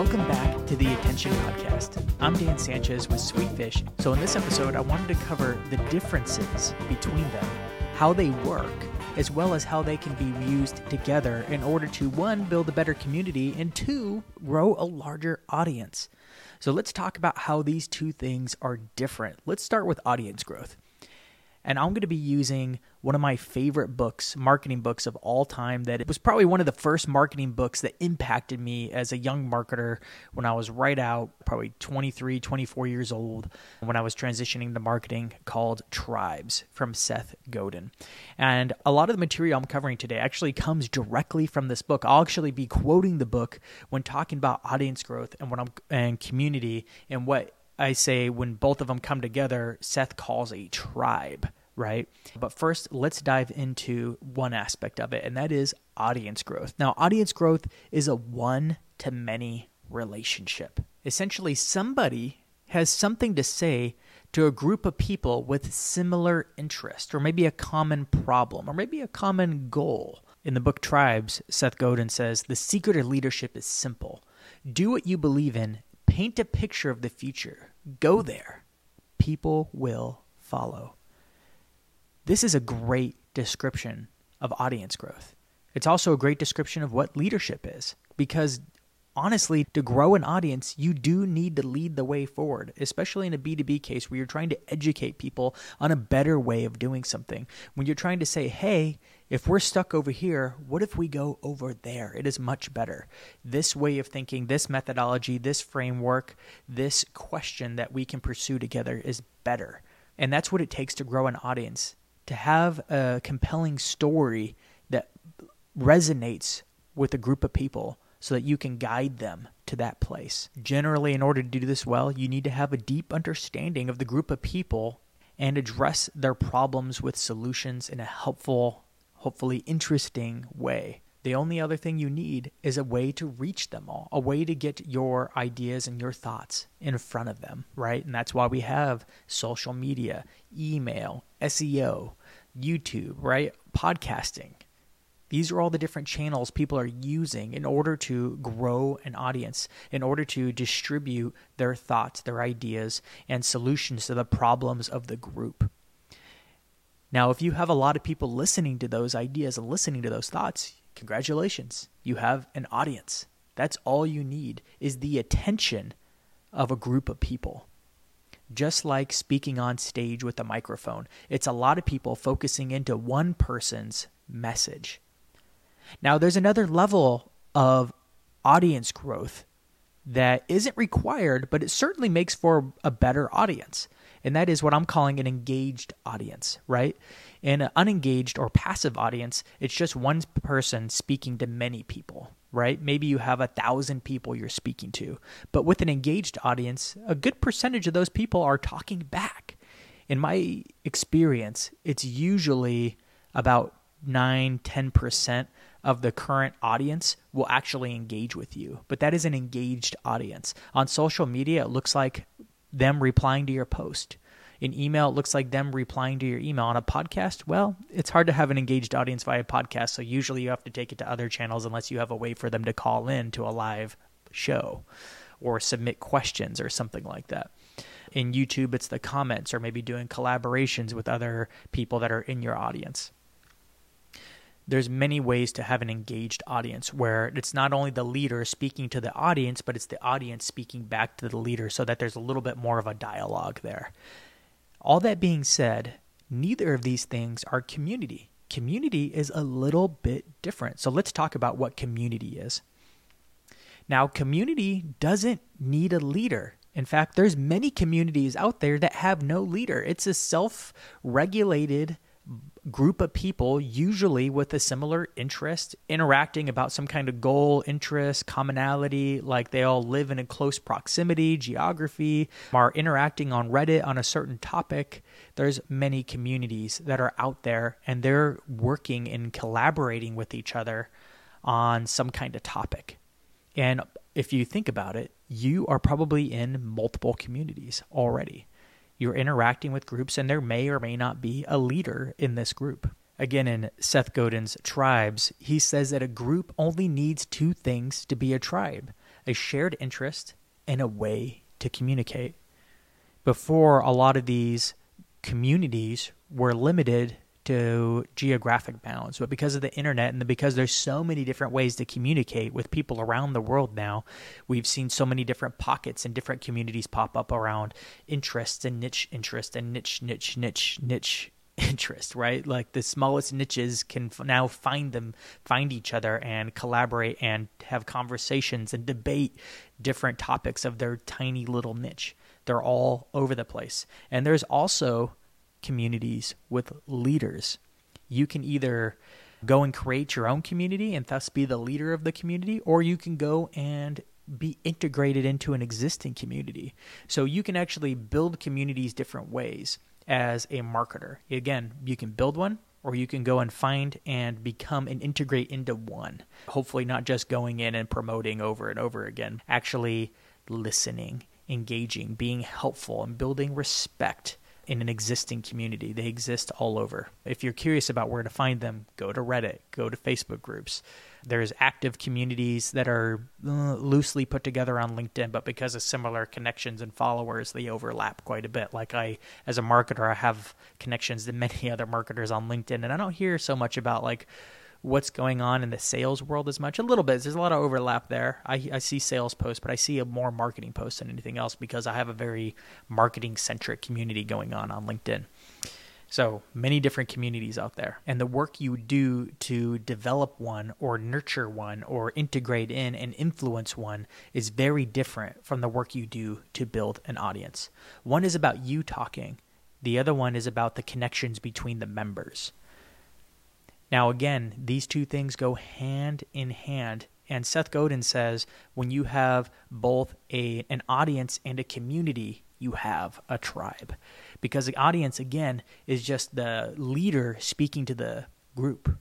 Welcome back to the Attention Podcast. I'm Dan Sanchez with Sweetfish. So, in this episode, I wanted to cover the differences between them, how they work, as well as how they can be used together in order to one, build a better community, and two, grow a larger audience. So, let's talk about how these two things are different. Let's start with audience growth. And I'm going to be using one of my favorite books, marketing books of all time, that it was probably one of the first marketing books that impacted me as a young marketer when I was right out, probably 23, 24 years old, when I was transitioning to marketing, called Tribes from Seth Godin. And a lot of the material I'm covering today actually comes directly from this book. I'll actually be quoting the book when talking about audience growth and what I'm and community and what I say when both of them come together, Seth calls a tribe, right? But first, let's dive into one aspect of it, and that is audience growth. Now, audience growth is a one to many relationship. Essentially, somebody has something to say to a group of people with similar interest, or maybe a common problem, or maybe a common goal. In the book Tribes, Seth Godin says the secret of leadership is simple do what you believe in, paint a picture of the future Go there. People will follow. This is a great description of audience growth. It's also a great description of what leadership is because honestly, to grow an audience, you do need to lead the way forward, especially in a B2B case where you're trying to educate people on a better way of doing something. When you're trying to say, hey, if we're stuck over here, what if we go over there? It is much better. This way of thinking, this methodology, this framework, this question that we can pursue together is better. And that's what it takes to grow an audience, to have a compelling story that resonates with a group of people so that you can guide them to that place. Generally, in order to do this well, you need to have a deep understanding of the group of people and address their problems with solutions in a helpful, hopefully interesting way. The only other thing you need is a way to reach them all, a way to get your ideas and your thoughts in front of them, right? And that's why we have social media, email, SEO, YouTube, right? Podcasting, these are all the different channels people are using in order to grow an audience, in order to distribute their thoughts, their ideas, and solutions to the problems of the group. Now, if you have a lot of people listening to those ideas and listening to those thoughts, congratulations. You have an audience. That's all you need is the attention of a group of people. Just like speaking on stage with a microphone, it's a lot of people focusing into one person's message. Now, there's another level of audience growth that isn't required, but it certainly makes for a better audience. And that is what I'm calling an engaged audience, right? In an unengaged or passive audience, it's just one person speaking to many people, right? Maybe you have a thousand people you're speaking to. But with an engaged audience, a good percentage of those people are talking back. In my experience, it's usually about 9 10% of the current audience will actually engage with you. But that is an engaged audience. On social media, it looks like them replying to your post. In email, it looks like them replying to your email. On a podcast, well, it's hard to have an engaged audience via podcast. So usually you have to take it to other channels unless you have a way for them to call in to a live show or submit questions or something like that. In YouTube, it's the comments or maybe doing collaborations with other people that are in your audience there's many ways to have an engaged audience where it's not only the leader speaking to the audience but it's the audience speaking back to the leader so that there's a little bit more of a dialogue there. All that being said neither of these things are community. Community is a little bit different. So let's talk about what community is. Now community doesn't need a leader. In fact there's many communities out there that have no leader. It's a self-regulated group of people, usually with a similar interest, interacting about some kind of goal, interest, commonality, like they all live in a close proximity, geography, are interacting on Reddit on a certain topic. There's many communities that are out there and they're working and collaborating with each other on some kind of topic. And if you think about it, you are probably in multiple communities already. You're interacting with groups, and there may or may not be a leader in this group. Again, in Seth Godin's Tribes, he says that a group only needs two things to be a tribe. a shared interest and a way to communicate. Before, a lot of these communities were limited to geographic bounds. But because of the internet and because there's so many different ways to communicate with people around the world now, we've seen so many different pockets and different communities pop up around interests and niche interest and niche, niche, niche, niche interest, right? Like the smallest niches can now find them, find each other and collaborate and have conversations and debate different topics of their tiny little niche. They're all over the place. And there's also communities with leaders. You can either go and create your own community and thus be the leader of the community, or you can go and be integrated into an existing community. So you can actually build communities different ways as a marketer. Again, you can build one or you can go and find and become and integrate into one. Hopefully, not just going in and promoting over and over again, actually listening, engaging, being helpful, and building respect in an existing community. They exist all over. If you're curious about where to find them, go to Reddit, go to Facebook groups. There's active communities that are uh, loosely put together on LinkedIn, but because of similar connections and followers, they overlap quite a bit. Like I, as a marketer, I have connections to many other marketers on LinkedIn, and I don't hear so much about like what's going on in the sales world as much. A little bit. There's a lot of overlap there. I, I see sales posts, but I see a more marketing posts than anything else because I have a very marketing centric community going on on LinkedIn. So many different communities out there. And the work you do to develop one or nurture one or integrate in and influence one is very different from the work you do to build an audience. One is about you talking, the other one is about the connections between the members. Now, again, these two things go hand in hand. And Seth Godin says when you have both a, an audience and a community, you have a tribe. Because the audience, again, is just the leader speaking to the group.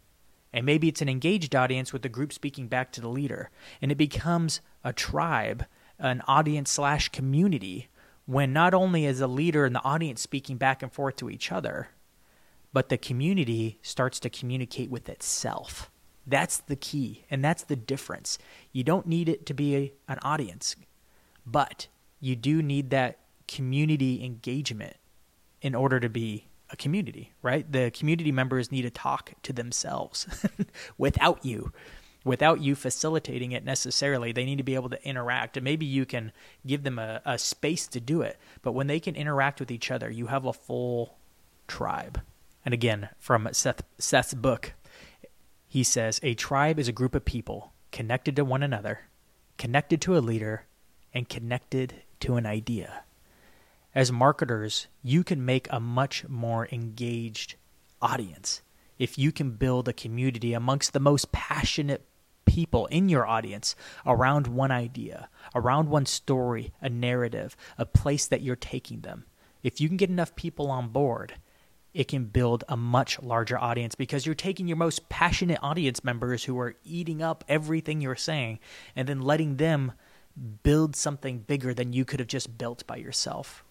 And maybe it's an engaged audience with the group speaking back to the leader. And it becomes a tribe, an audience slash community, when not only is the leader and the audience speaking back and forth to each other, but the community starts to communicate with itself. That's the key, and that's the difference. You don't need it to be a, an audience, but you do need that community engagement in order to be a community, right? The community members need to talk to themselves without you, without you facilitating it necessarily. They need to be able to interact, and maybe you can give them a, a space to do it. But when they can interact with each other, you have a full tribe. And again, from Seth, Seth's book, he says A tribe is a group of people connected to one another, connected to a leader, and connected to an idea. As marketers, you can make a much more engaged audience if you can build a community amongst the most passionate people in your audience around one idea, around one story, a narrative, a place that you're taking them. If you can get enough people on board, it can build a much larger audience because you're taking your most passionate audience members who are eating up everything you're saying and then letting them build something bigger than you could have just built by yourself.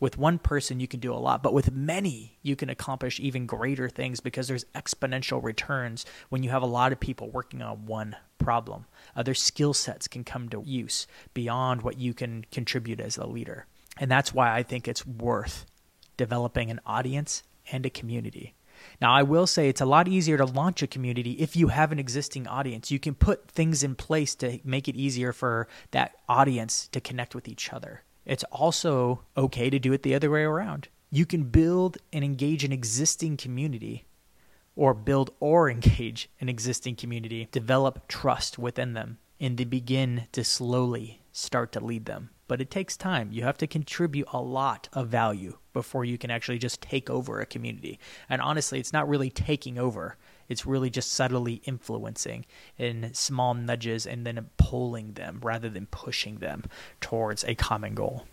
With one person, you can do a lot, but with many, you can accomplish even greater things because there's exponential returns when you have a lot of people working on one problem. Other skill sets can come to use beyond what you can contribute as a leader. And that's why I think it's worth developing an audience and a community. Now, I will say it's a lot easier to launch a community if you have an existing audience. You can put things in place to make it easier for that audience to connect with each other. It's also okay to do it the other way around. You can build and engage an existing community or build or engage an existing community, develop trust within them, and they begin to slowly start to lead them but it takes time. You have to contribute a lot of value before you can actually just take over a community. And honestly, it's not really taking over, it's really just subtly influencing in small nudges and then pulling them rather than pushing them towards a common goal.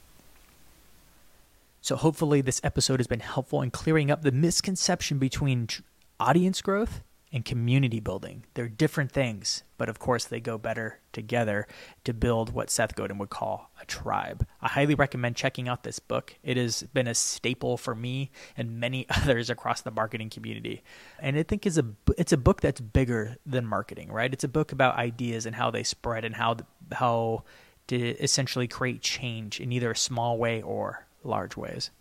So, hopefully, this episode has been helpful in clearing up the misconception between audience growth and community building. They're different things, but of course they go better together to build what Seth Godin would call a tribe. I highly recommend checking out this book. It has been a staple for me and many others across the marketing community. And I think is a it's a book that's bigger than marketing, right? It's a book about ideas and how they spread and how how to essentially create change in either a small way or large ways.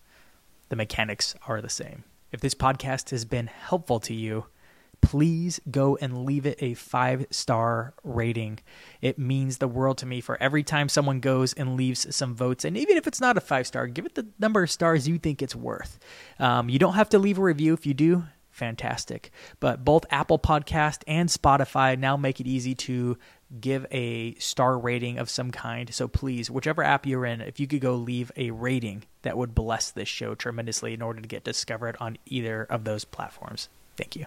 The mechanics are the same. If this podcast has been helpful to you, please go and leave it a five star rating. It means the world to me for every time someone goes and leaves some votes. And even if it's not a five star, give it the number of stars you think it's worth. Um, you don't have to leave a review. If you do, fantastic. But both Apple Podcast and Spotify now make it easy to give a star rating of some kind. So please, whichever app you're in, if you could go leave a rating, that would bless this show tremendously in order to get discovered on either of those platforms. Thank you.